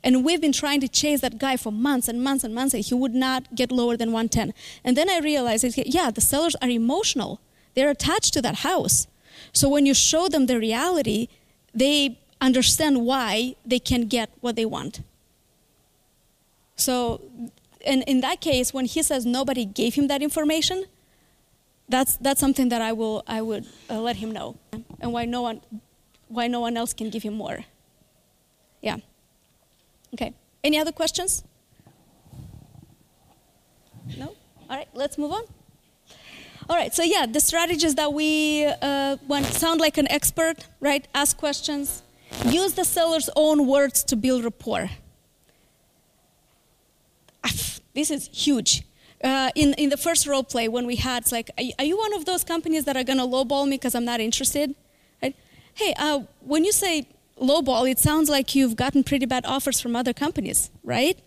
C: And we've been trying to chase that guy for months and months and months, and he would not get lower than 110. And then I realized, yeah, the sellers are emotional. They're attached to that house. So when you show them the reality, they understand why they can get what they want. So, and in that case, when he says nobody gave him that information, that's, that's something that I, will, I would uh, let him know, and why no, one, why no one else can give him more. Okay. Any other questions? No? All right, let's move on. All right, so yeah, the strategies that we uh, want sound like an expert, right? Ask questions. Use the seller's own words to build rapport. This is huge. Uh, in, in the first role play, when we had, like, are, are you one of those companies that are going to lowball me because I'm not interested? Right? Hey, uh, when you say lowball, it sounds like you've gotten pretty bad offers from other companies, right?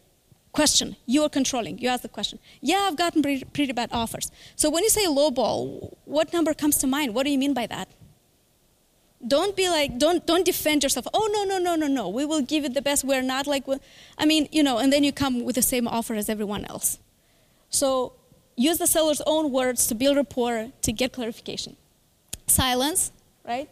C: Question. You are controlling. You ask the question. Yeah, I've gotten pretty, pretty bad offers. So when you say lowball, what number comes to mind? What do you mean by that? Don't be like, don't don't defend yourself. Oh no no no no no. We will give it the best. We're not like, I mean, you know. And then you come with the same offer as everyone else. So use the seller's own words to build rapport to get clarification. Silence, right?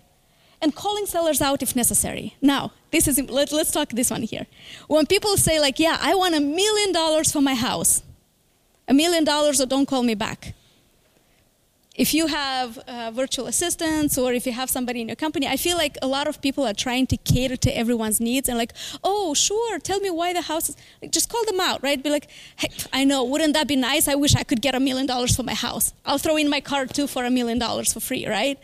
C: And calling sellers out if necessary. Now, this is let, let's talk this one here. When people say like, "Yeah, I want a million dollars for my house," a million dollars, or don't call me back if you have uh, virtual assistants or if you have somebody in your company, I feel like a lot of people are trying to cater to everyone's needs and like, oh, sure, tell me why the house is. Like, just call them out, right? Be like, hey, I know, wouldn't that be nice? I wish I could get a million dollars for my house. I'll throw in my card too for a million dollars for free, right?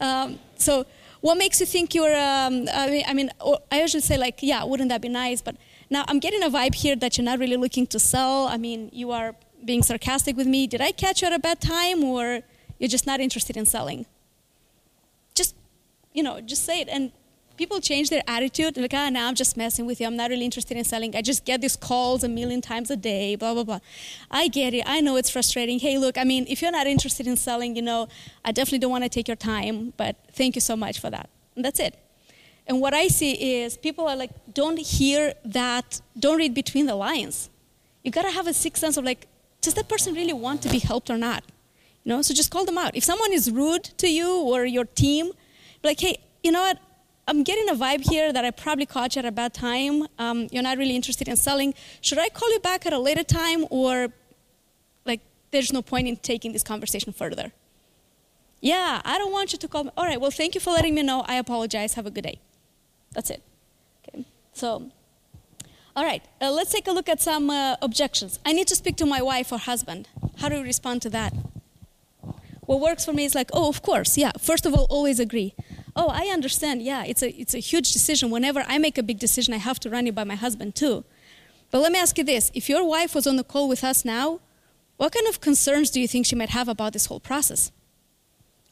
C: Um, so, what makes you think you're? Um, I mean, I mean, I usually say like, yeah, wouldn't that be nice? But now I'm getting a vibe here that you're not really looking to sell. I mean, you are being sarcastic with me. Did I catch you at a bad time or? You're just not interested in selling. Just, you know, just say it. And people change their attitude. Like, ah, now I'm just messing with you. I'm not really interested in selling. I just get these calls a million times a day, blah, blah, blah. I get it. I know it's frustrating. Hey, look, I mean, if you're not interested in selling, you know, I definitely don't want to take your time, but thank you so much for that. And that's it. And what I see is people are like, don't hear that, don't read between the lines. You gotta have a sixth sense of like, does that person really want to be helped or not? You know, so just call them out. If someone is rude to you or your team, like, hey, you know what? I'm getting a vibe here that I probably caught you at a bad time. Um, you're not really interested in selling. Should I call you back at a later time, or like there's no point in taking this conversation further? Yeah, I don't want you to call me. All right, well, thank you for letting me know. I apologize. Have a good day. That's it. Okay, so. All right, uh, let's take a look at some uh, objections. I need to speak to my wife or husband. How do we respond to that? What works for me is like, oh, of course, yeah. First of all, always agree. Oh, I understand. Yeah, it's a it's a huge decision. Whenever I make a big decision, I have to run it by my husband too. But let me ask you this: If your wife was on the call with us now, what kind of concerns do you think she might have about this whole process?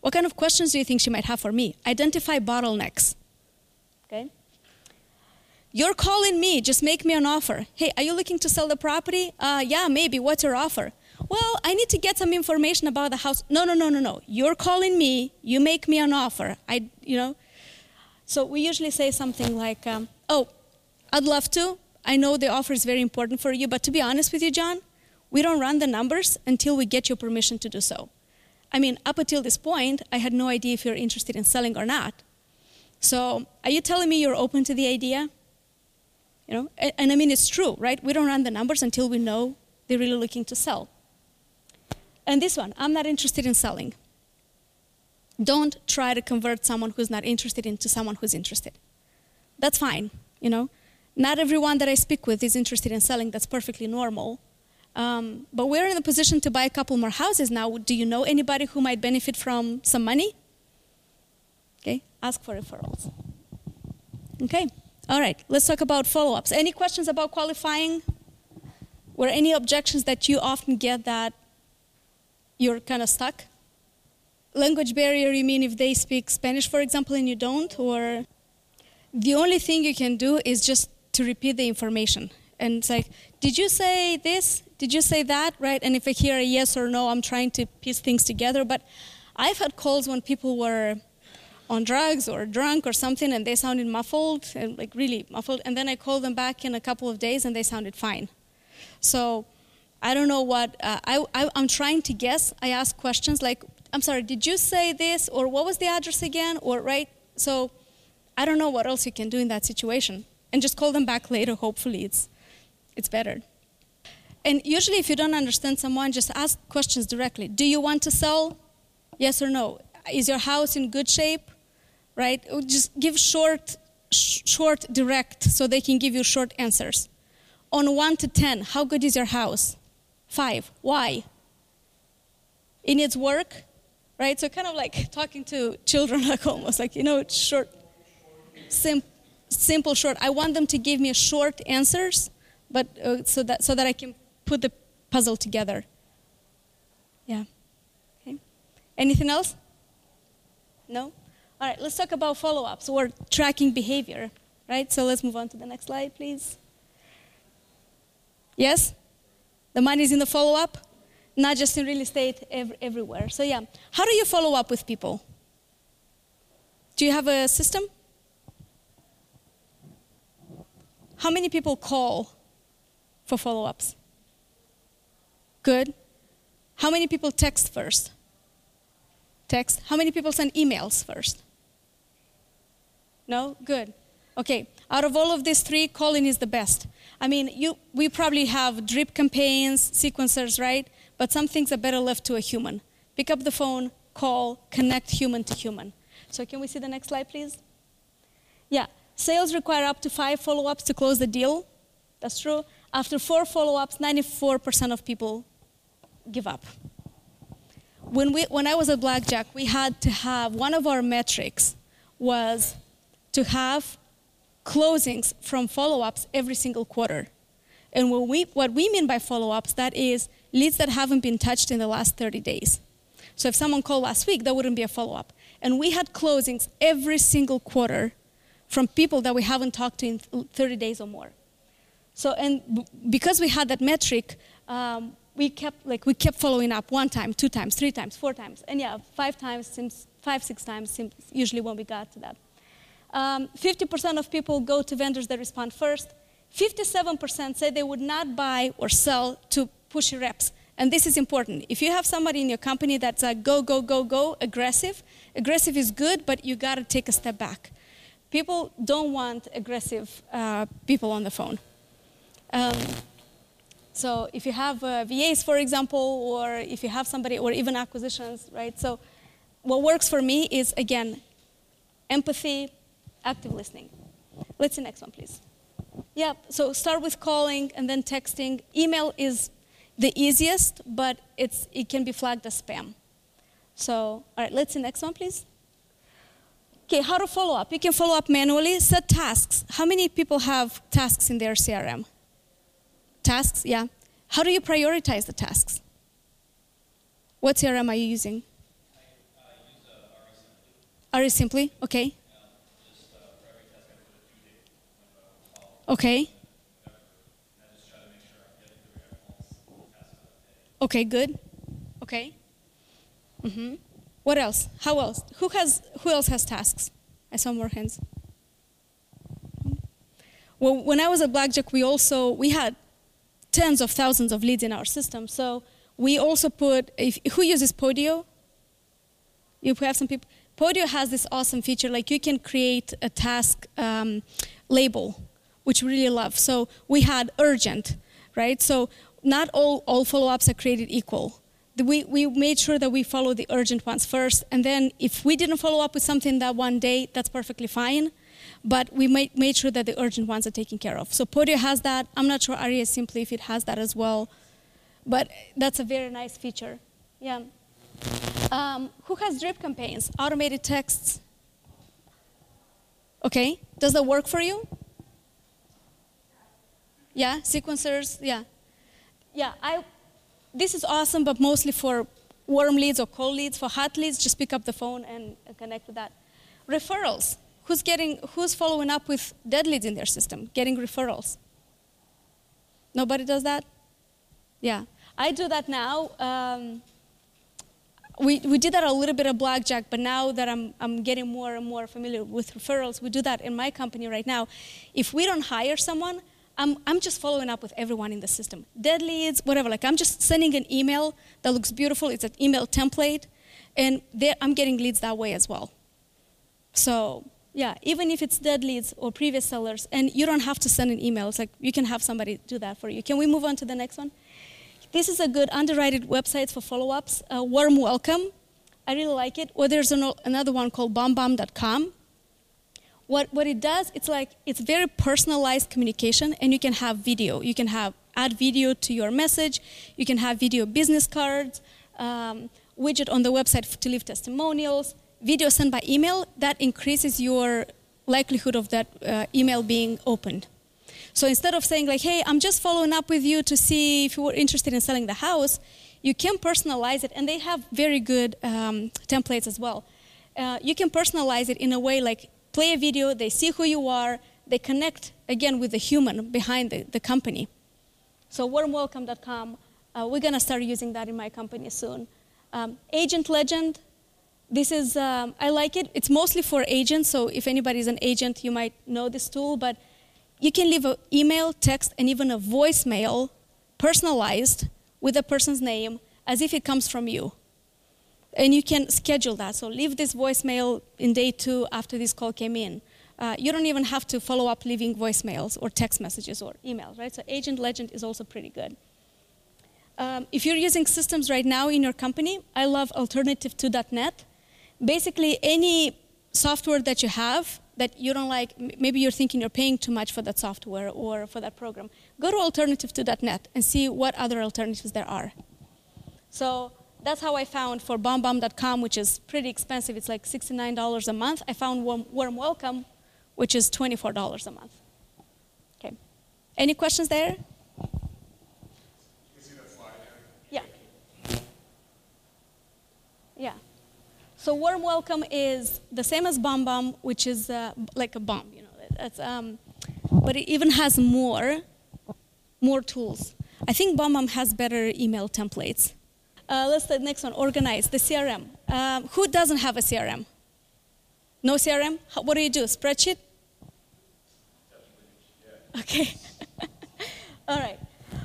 C: What kind of questions do you think she might have for me? Identify bottlenecks. Okay. You're calling me, just make me an offer. Hey, are you looking to sell the property? Uh, yeah, maybe. What's your offer? Well, I need to get some information about the house. No, no, no, no, no. You're calling me. You make me an offer. I, you know. So we usually say something like, um, "Oh, I'd love to. I know the offer is very important for you, but to be honest with you, John, we don't run the numbers until we get your permission to do so. I mean, up until this point, I had no idea if you're interested in selling or not. So, are you telling me you're open to the idea? You know, and, and I mean, it's true, right? We don't run the numbers until we know they're really looking to sell. And this one, I'm not interested in selling. Don't try to convert someone who's not interested into someone who's interested. That's fine, you know. Not everyone that I speak with is interested in selling. That's perfectly normal. Um, but we're in a position to buy a couple more houses now. Do you know anybody who might benefit from some money? Okay, ask for referrals. Okay, all right, let's talk about follow ups. Any questions about qualifying? Or any objections that you often get that you're kind of stuck? Language barrier, you mean if they speak Spanish, for example, and you don't? Or the only thing you can do is just to repeat the information. And it's like, did you say this? Did you say that? Right? And if I hear a yes or no, I'm trying to piece things together. But I've had calls when people were on drugs or drunk or something and they sounded muffled and like really muffled and then i called them back in a couple of days and they sounded fine so i don't know what uh, I, I, i'm trying to guess. I ask questions like i'm sorry did you say this or what was the address again? Or right? So i don't know what else you can do in that situation. And just call them back later hopefully it's it's better. And usually if you don't understand someone just ask questions directly. Do you want to sell? Yes or no? Is your house in good shape? Right? Just give short, sh- short, direct, so they can give you short answers. On one to ten, how good is your house? Five. Why? It needs work, right? So kind of like talking to children, like almost like you know, short, sim- simple, short. I want them to give me short answers, but uh, so that so that I can put the puzzle together. Yeah. Okay. Anything else? No. All right, let's talk about follow ups or tracking behavior, right? So let's move on to the next slide, please. Yes? The money is in the follow up, not just in real estate, ev- everywhere. So, yeah, how do you follow up with people? Do you have a system? How many people call for follow ups? Good. How many people text first? Text. How many people send emails first? No? Good. Okay. Out of all of these three, calling is the best. I mean, you, we probably have drip campaigns, sequencers, right? But some things are better left to a human. Pick up the phone, call, connect human to human. So, can we see the next slide, please? Yeah. Sales require up to five follow ups to close the deal. That's true. After four follow ups, 94% of people give up. When, we, when I was at Blackjack, we had to have one of our metrics was to have closings from follow-ups every single quarter. And what we, what we mean by follow-ups, that is leads that haven't been touched in the last 30 days. So if someone called last week, that wouldn't be a follow-up. And we had closings every single quarter from people that we haven't talked to in 30 days or more. So, and because we had that metric, um, we kept like we kept following up one time, two times, three times, four times, and yeah, five times seems five, six times seems usually when we got to that. Um, 50% of people go to vendors that respond first. 57% say they would not buy or sell to pushy reps. And this is important. If you have somebody in your company that's a go, go, go, go, aggressive, aggressive is good, but you gotta take a step back. People don't want aggressive uh, people on the phone. Um, so if you have uh, VAs, for example, or if you have somebody, or even acquisitions, right? So what works for me is, again, empathy, active listening. Let's see next one, please. Yeah, so start with calling and then texting. Email is the easiest, but it's, it can be flagged as spam. So, all right, let's see next one, please. Okay, how to follow up? You can follow up manually. Set tasks. How many people have tasks in their CRM? Tasks, yeah. How do you prioritize the tasks? What CRM are you using? I use a. REsimpli? Okay. Okay. Okay, good. Okay. Mm-hmm. What else? How else? Who has who else has tasks? I saw more hands. Well, when I was at Blackjack, we also we had tens of thousands of leads in our system. So we also put if, who uses Podio? You have some people. Podio has this awesome feature, like you can create a task um, label, which we really love. So we had urgent, right? So not all, all follow-ups are created equal. We, we made sure that we follow the urgent ones first, and then if we didn't follow up with something that one day, that's perfectly fine. But we made, made sure that the urgent ones are taken care of. So Podio has that. I'm not sure REsimpli if it has that as well, but that's a very nice feature. Yeah. Um, who has drip campaigns? Automated texts. Okay, does that work for you? Yeah, sequencers. Yeah, yeah. I. This is awesome, but mostly for warm leads or cold leads. For hot leads, just pick up the phone and connect with that. Referrals. Who's getting? Who's following up with dead leads in their system? Getting referrals. Nobody does that. Yeah, I do that now. Um, we, we did that a little bit of blackjack, but now that I'm, I'm getting more and more familiar with referrals, we do that in my company right now. If we don't hire someone, I'm, I'm just following up with everyone in the system. Dead leads, whatever. Like I'm just sending an email that looks beautiful. It's an email template, and I'm getting leads that way as well. So yeah, even if it's dead leads or previous sellers, and you don't have to send an email. It's like you can have somebody do that for you. Can we move on to the next one? This is a good underrated website for follow-ups. Uh, warm welcome. I really like it. Or there's an, another one called bombbomb.com. What, what it does, it's like it's very personalized communication, and you can have video. You can have add video to your message. You can have video business cards, um, widget on the website to leave testimonials, video sent by email. That increases your likelihood of that uh, email being opened. So instead of saying like, hey, I'm just following up with you to see if you were interested in selling the house, you can personalize it, and they have very good um, templates as well. Uh, you can personalize it in a way like play a video, they see who you are, they connect again with the human behind the, the company. So warmwelcome.com, uh, we're gonna start using that in my company soon. Um, Agent Legend, this is, um, I like it. It's mostly for agents, so if anybody's an agent, you might know this tool, but you can leave an email, text, and even a voicemail personalized with a person's name as if it comes from you. And you can schedule that. So leave this voicemail in day two after this call came in. Uh, you don't even have to follow up leaving voicemails or text messages or emails, right? So Agent Legend is also pretty good. Um, if you're using systems right now in your company, I love alternativeto.net. Basically, any software that you have that you don't like, maybe you're thinking you're paying too much for that software or for that program, go to alternativeto.net and see what other alternatives there are. So that's how I found for bombbomb.com, which is pretty expensive. It's like $69 a month. I found Warm, Warm Welcome, which is $24 a month. Okay. Any questions there? Yeah. Yeah. So warm welcome is the same as BombBomb, which is uh, like a bomb, you know. Um, but it even has more, more tools. I think BombBomb has better email templates. Uh, let's the next one. Organize the CRM. Um, who doesn't have a CRM? No CRM? How, what do you do? Spreadsheet? Okay. All right.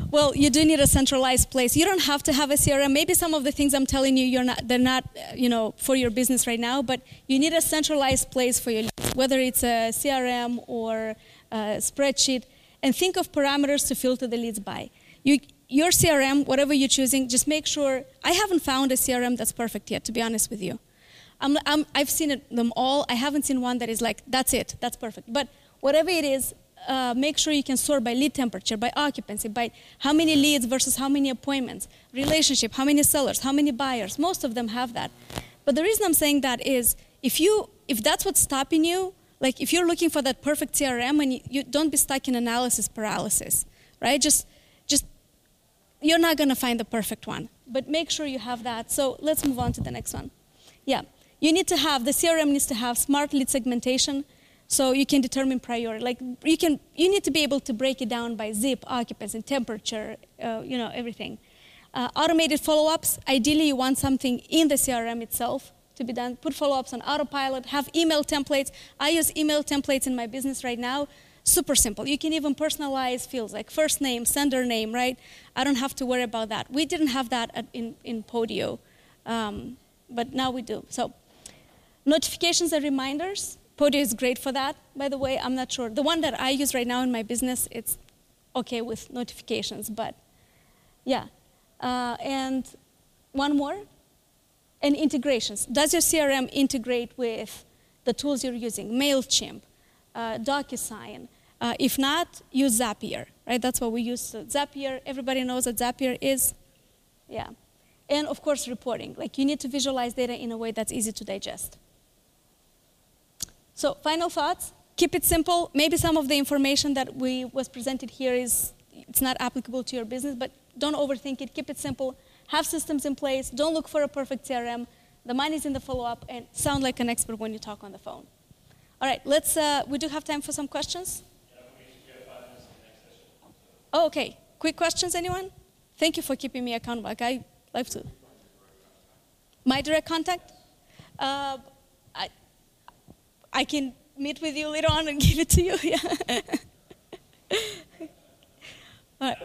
C: Well, you do need a centralized place. You don't have to have a CRM. Maybe some of the things I'm telling you, you're not, they're not, you know, for your business right now. But you need a centralized place for your leads, whether it's a CRM or a spreadsheet. And think of parameters to filter the leads by. You, your CRM, whatever you're choosing, just make sure. I haven't found a CRM that's perfect yet, to be honest with you. i have seen it, them all. I haven't seen one that is like, that's it, that's perfect. But whatever it is, uh, make sure you can sort by lead temperature, by occupancy, by how many leads versus how many appointments, relationship, how many sellers, how many buyers. Most of them have that. But the reason I'm saying that is if you if that's what's stopping you, like if you're looking for that perfect CRM and you, you don't be stuck in analysis paralysis, right? Just just you're not gonna find the perfect one. But make sure you have that. So let's move on to the next one. Yeah. You need to have the CRM needs to have smart lead segmentation so you can determine priority. Like you can, you need to be able to break it down by zip, occupancy, temperature, uh, you know, everything. Uh, automated follow-ups. Ideally, you want something in the CRM itself to be done. Put follow-ups on autopilot. Have email templates. I use email templates in my business right now. Super simple. You can even personalize fields like first name, sender name, right? I don't have to worry about that. We didn't have that at, in, in Podio, um, but now we do. So notifications and reminders. Podio is great for that, by the way. I'm not sure. The one that I use right now in my business, it's okay with notifications, but yeah. Uh, and one more, and integrations. Does your CRM integrate with the tools you're using? MailChimp, uh, DocuSign. Uh, if not, use Zapier, right? That's what we use. So Zapier, everybody knows what Zapier is. Yeah. And of course, reporting. Like you need to visualize data in a way that's easy to digest. So final thoughts, keep it simple. Maybe some of the information that we was presented here is it's not applicable to your business, but don't overthink it. Keep it simple. Have systems in place. Don't look for a perfect CRM. The money's in the follow-up, and sound like an expert when you talk on the phone. All right, let's. Uh, we do have time for some questions. Oh, okay. Quick questions, anyone? Thank you for keeping me accountable. I like to. My direct contact? Uh, I, I can meet with you later on and give it to you. Yeah. All right.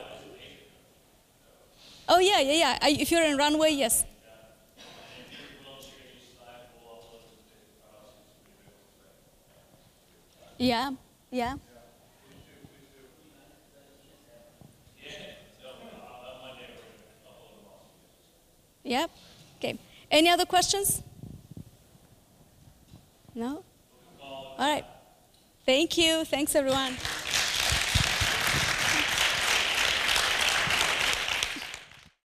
C: Oh yeah, yeah, yeah. If you're in runway, yes. Yeah, yeah. Yep. Okay. Any other questions? No? All right. Thank you. Thanks, everyone.